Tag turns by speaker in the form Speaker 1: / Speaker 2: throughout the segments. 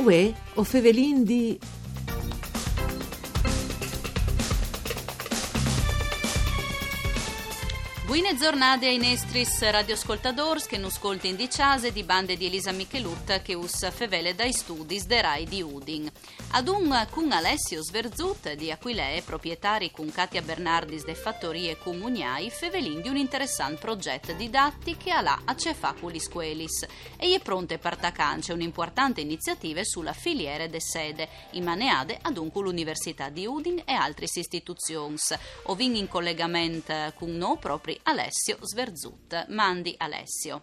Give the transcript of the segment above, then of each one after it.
Speaker 1: Uè, o fevelin di...
Speaker 2: Buine giornate ai nestris radioascoltadors che non ascolti in diciase di bande di Elisa Michelut che us fevele dai studi de Rai di Udin. Ad un con Alessio Sverzut di Aquilee, proprietari con Katia Bernardis de Fattorie Comuniai, fevelin di un interessante progetto didattico alla a Cefaculis Quelis e è pronte partacance un'importante iniziativa sulla filiere de sede, in maneade ad un con l'Università di Udin e altre istituzioni. Ovin in collegamento con noi proprio Alessio Sverzut. Mandi Alessio.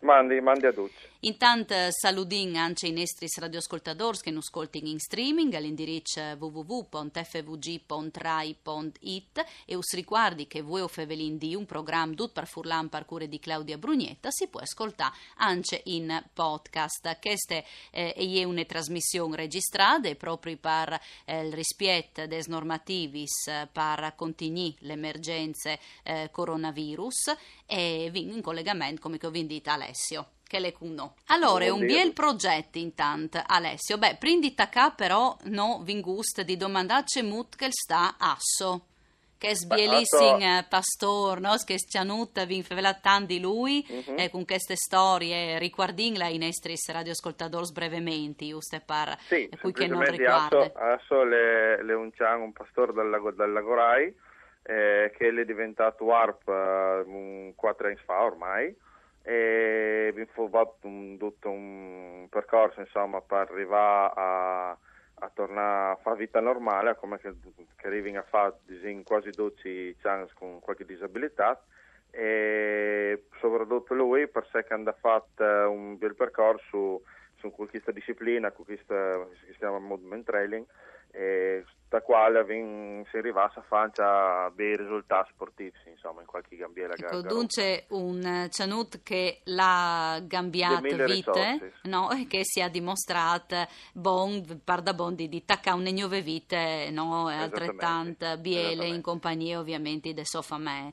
Speaker 3: Mandi, mandi a tutti.
Speaker 2: Intanto saludin anche i nostri radioascoltatori che non ascoltano in streaming all'indirizzo www.fvg.rai.it e us ricordi che voi o Fevelin di un programma tutto per Furlan Parcure di Claudia Brugnetta si può ascoltare anche in podcast. Questa eh, è una trasmissione registrata proprio per eh, il rispetto dei normativi per continuare le emergenze eh, coronavirus e vin in collegamento come che ho vendito Alessio che le cuno. Allora, un bel progetto intanto, Alessio. Beh, prindi tacca però no vingust di domandarci mut che sta asso che sbielissing eh, pastor, no? che stianut vin fevelattan di lui uh-huh. e con queste storie riguardinla i nostri radioascoltatori brevemente, giusto per
Speaker 3: sì,
Speaker 2: cui che non riguarda.
Speaker 3: Adesso, adesso le, le unciamo un pastore dal lago, dal Lagorai eh, che è diventato uh, un 4 anni fa ormai e abbiamo fatto un, tutto un percorso insomma, per arrivare a, a tornare a fare vita normale come che, che arrivi a fare in quasi 12 anni con qualche disabilità. E soprattutto lui per sé che ha fatto un bel percorso su, questa disciplina, questa che si chiama movement trailing e da quale si arrivasse a fare bei risultati sportivi insomma in qualche gambiera
Speaker 2: ecco, dunque un Cianut che l'ha cambiato vite no? e che si è dimostrato bon, par da bon di, tacca un nuove vite no? altrettanto biele in compagnia ovviamente di Sofamè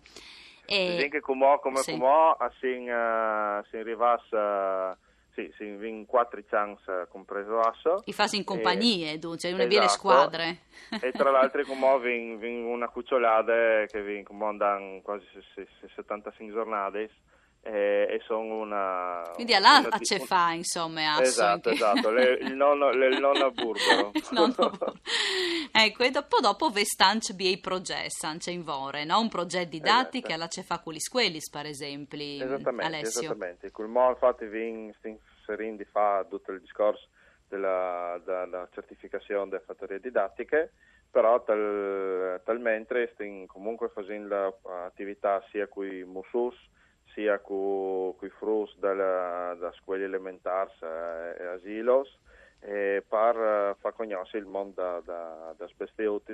Speaker 3: e che come, come, sì. come si, uh, si arrivasse sì, sì, in quattro chance compreso Asso.
Speaker 2: I fasi in compagnie, dunque, una esatto. squadre.
Speaker 3: e tra l'altro come vin, vin una cucciolata che vin come andano quasi 75 giornate e, e sono una...
Speaker 2: Quindi alla una, ce fa, insomma, Asso.
Speaker 3: Esatto, esatto, le, il nonno, le, il nonno burbero.
Speaker 2: ecco, e dopo, dopo vestanci bei progetti, anche in Vore, no? Un progetto didattico esatto. alla ce fa gli squelis, per esempio,
Speaker 3: esattamente,
Speaker 2: Alessio.
Speaker 3: Esattamente, col mo infatti vin Serin di fa tutto il discorso della, della certificazione delle fattorie didattiche, però tal, talmente stiamo comunque facendo attività sia con i musus, sia con i frus della, da scuole elementari e asilos, e per far conoscere il mondo da, da, da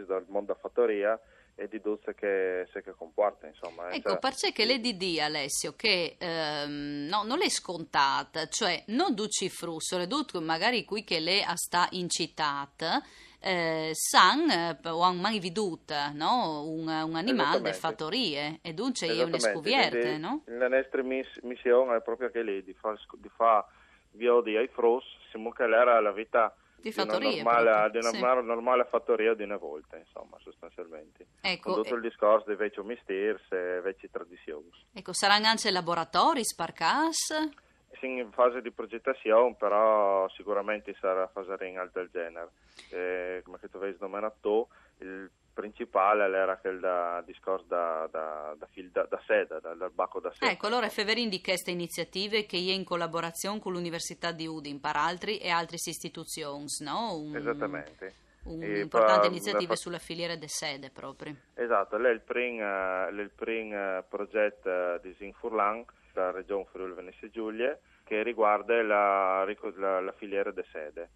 Speaker 3: dal mondo da fattoria e di duzze che, se che comporta insomma
Speaker 2: ecco cioè... perché che le di Alessio che ehm, no, non è scontata cioè non duci frusso le duci magari qui che lei sta incitata eh, san eh, o han mai veduto no? un, un animale di fattorie e dunque è una scuvierte no?
Speaker 3: la nostra miss- missione è proprio che lei di fare fa via di ai frus siamo che era la vita
Speaker 2: di fattoria.
Speaker 3: Una normale, di una sì. normale fattoria di una volta, insomma, sostanzialmente. Ecco, Con tutto il discorso di vecchio misteri e vecchie tradizioni.
Speaker 2: Ecco, saranno anche laboratori, sparcas?
Speaker 3: Sì, in fase di progettazione, però sicuramente sarà fase in alto del genere. Eh, come tu vedi domenato, il principale era quel da discorso da, da, da, da, da sede, da, dal bacco da sede.
Speaker 2: Ecco, allora Feverin di queste iniziative che è in collaborazione con l'Università di Udin, per altri e altre istituzioni, no?
Speaker 3: Un, Esattamente.
Speaker 2: Un'importante iniziativa la... sulla filiera de sede proprio.
Speaker 3: Esatto, lei è il primo, il primo progetto di Zinfurlan, la regione Friuli Venezia Giulia, che riguarda la, la, la filiera de sede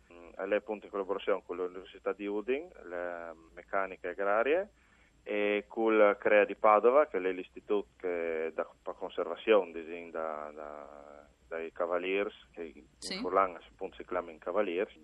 Speaker 3: lei appunto in collaborazione con l'Università di Udin, le meccaniche agrarie, e con CREA di Padova, che è l'istituto che da conservazione da, da, dai Cavaliers, che sì. in Furlan appunto si chiamano Cavaliers,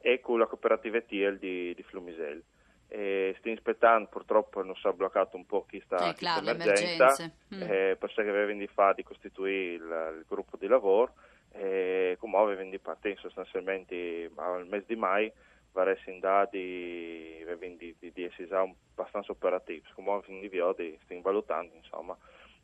Speaker 3: e con la cooperativa TIEL di, di Flumisel. E stiamo aspettando, purtroppo non si è bloccato un po' chi sta
Speaker 2: eh, claro, emergenza,
Speaker 3: mm. eh, per sé che aveva di fa di costituire il, il gruppo di lavoro e come avevano di partire sostanzialmente al mese di mai varessero dati di, di, di essere abbastanza operativi, come avevano di viodi, stiamo valutando insomma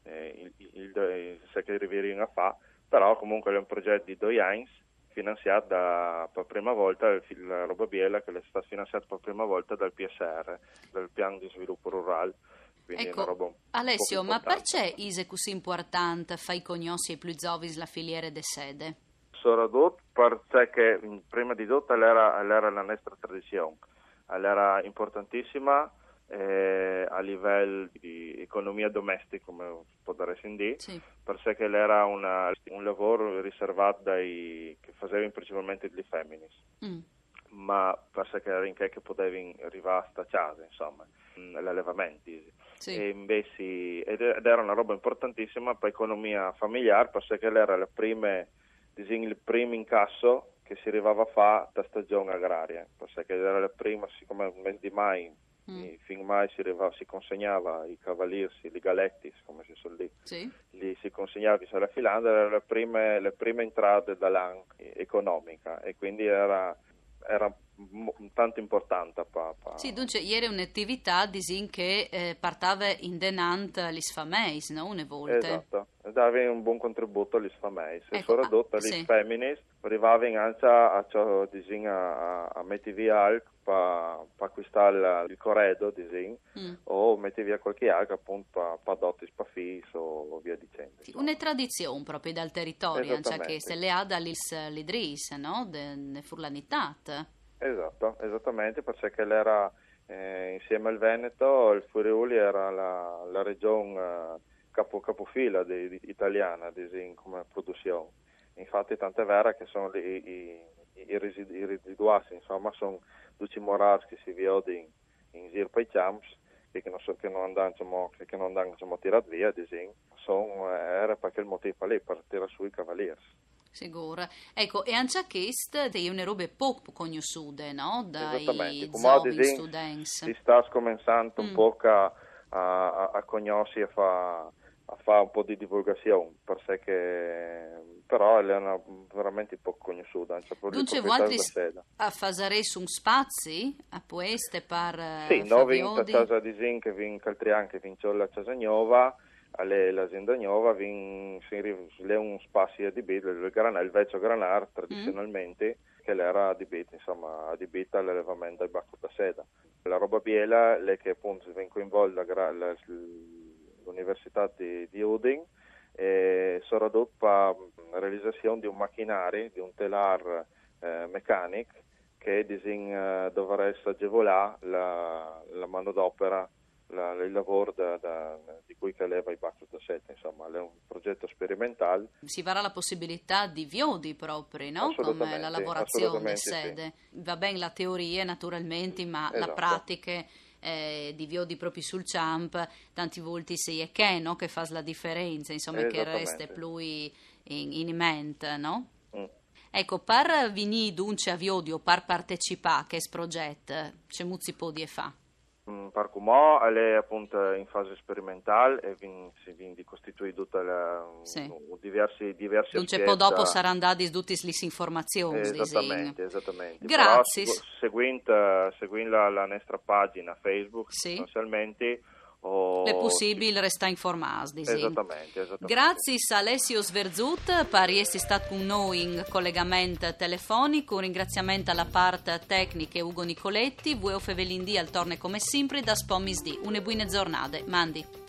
Speaker 3: eh, il, il, il, se che arriveremo a fare, però comunque è un progetto di due anni finanziato per prima volta, la roba biela che è stata finanziata per prima volta dal PSR, dal Piano di Sviluppo Rurale.
Speaker 2: Ecco, Alessio, ma perché è così importante fai conoscere più zovis la filiera de sede?
Speaker 3: Soprattutto perché prima di tutto era, era la nostra tradizione, era importantissima eh, a livello di economia domestica, come può dare dire, sì. perché era una, un lavoro riservato dai che facevano principalmente gli femminis, mm. ma perché era in che potevi arrivare a stacciare, insomma, l'allevamento. Sì. E invece, ed era una roba importantissima per l'economia familiare, perché era il primo incasso che si arrivava a fare da stagione agraria, perché era la prima, siccome di mai Mm. Fin mai si, arrivava, si, consegnava i cavalieri, i galetti, come si suol dire, sì. li si consegnava alla Finlandia, era la prima, le prime entrate dall'anno economica e quindi era, era tanto importante. Pa, pa.
Speaker 2: Sì, dunque, ieri un'attività disin che eh, partava in denant gli sfameis, no? Una volta.
Speaker 3: Esatto, dava un buon contributo agli sfameis. Ecco, e soprattutto ah, sì. femminist arrivavano anche a, a, a, a mettere via per acquistare il corredo disin, mm. o mettere via qualche altro appunto per dotti spafis o, o via dicendo.
Speaker 2: Sì, una tradizione proprio dal territorio, cioè che se le ha dall'Idris, no? De, de furlanitat.
Speaker 3: Esatto, esattamente, perché l'era eh, insieme al Veneto, il Friuli era la, la regione eh, capo, capofila di, di, italiana di, come produzione. Infatti tant'è vera che sono i, i, i, residu, i residuati, insomma, sono duci morati che si vedono in, in giro per i campi che non, so, che non andavano, che non andavano tirati via, sono, eh, era perché il motivo lì, per tirare su i cavalieri.
Speaker 2: Sicuro. Ecco, e anche questo è una roba poco conosciute, no? Dai
Speaker 3: giovani studenti. Si sta cominciando un mm. po' a, a, a conoscere e a, a fare un po' di divulgazione, perché però è una veramente poco conosciuta.
Speaker 2: Dunque, voi a fare su spazi a queste per
Speaker 3: Sì, noi in casa di Zin che vi incaltriamo che vince la Casagnova l'azienda nuova vin, le un spazio adibito, il, granare, il vecchio granar tradizionalmente mm. che era adibito, insomma, adibito all'allevamento del bacco da seda. La roba biela è che appunto viene coinvolta l'Università di, di Udin e sarà dopo la realizzazione di un macchinario, di un telar eh, meccanico che disin, eh, dovrà agevolare la, la manodopera la, il lavoro da, da, di cui leva i Bacchus da 7, insomma, è un progetto sperimentale.
Speaker 2: Si varrà la possibilità di viodi propri, no? Come la lavorazione sede. Sì. Va bene la teoria naturalmente, ma esatto. la pratica eh, di viodi proprio sul champ, tanti volti si è che, no? Che fa la differenza, insomma, che resta più in, in mente, no? Mm. Ecco, per venire dunque a Viodi o per partecipare a questo progetto, c'è molti può di fa?
Speaker 3: Parco Mo è appunto in fase sperimentale e vin, si viene costituire tutte le, sì. diversi, diversi
Speaker 2: Dunque poi dopo saranno date tutte le informazioni.
Speaker 3: Esattamente, esattamente.
Speaker 2: Grazie.
Speaker 3: Seguendo, seguendo la, la, nostra pagina Facebook, sì. essenzialmente
Speaker 2: o... È possibile restare informati.
Speaker 3: Esattamente, esattamente.
Speaker 2: Grazie a Alessio Sverzut per essere stato con noi in collegamento telefonico. Un ringraziamento alla parte tecnica Ugo Nicoletti. Vuoi Fevelindì al torne come sempre da Spommis di. Une buone giornate. Mandi.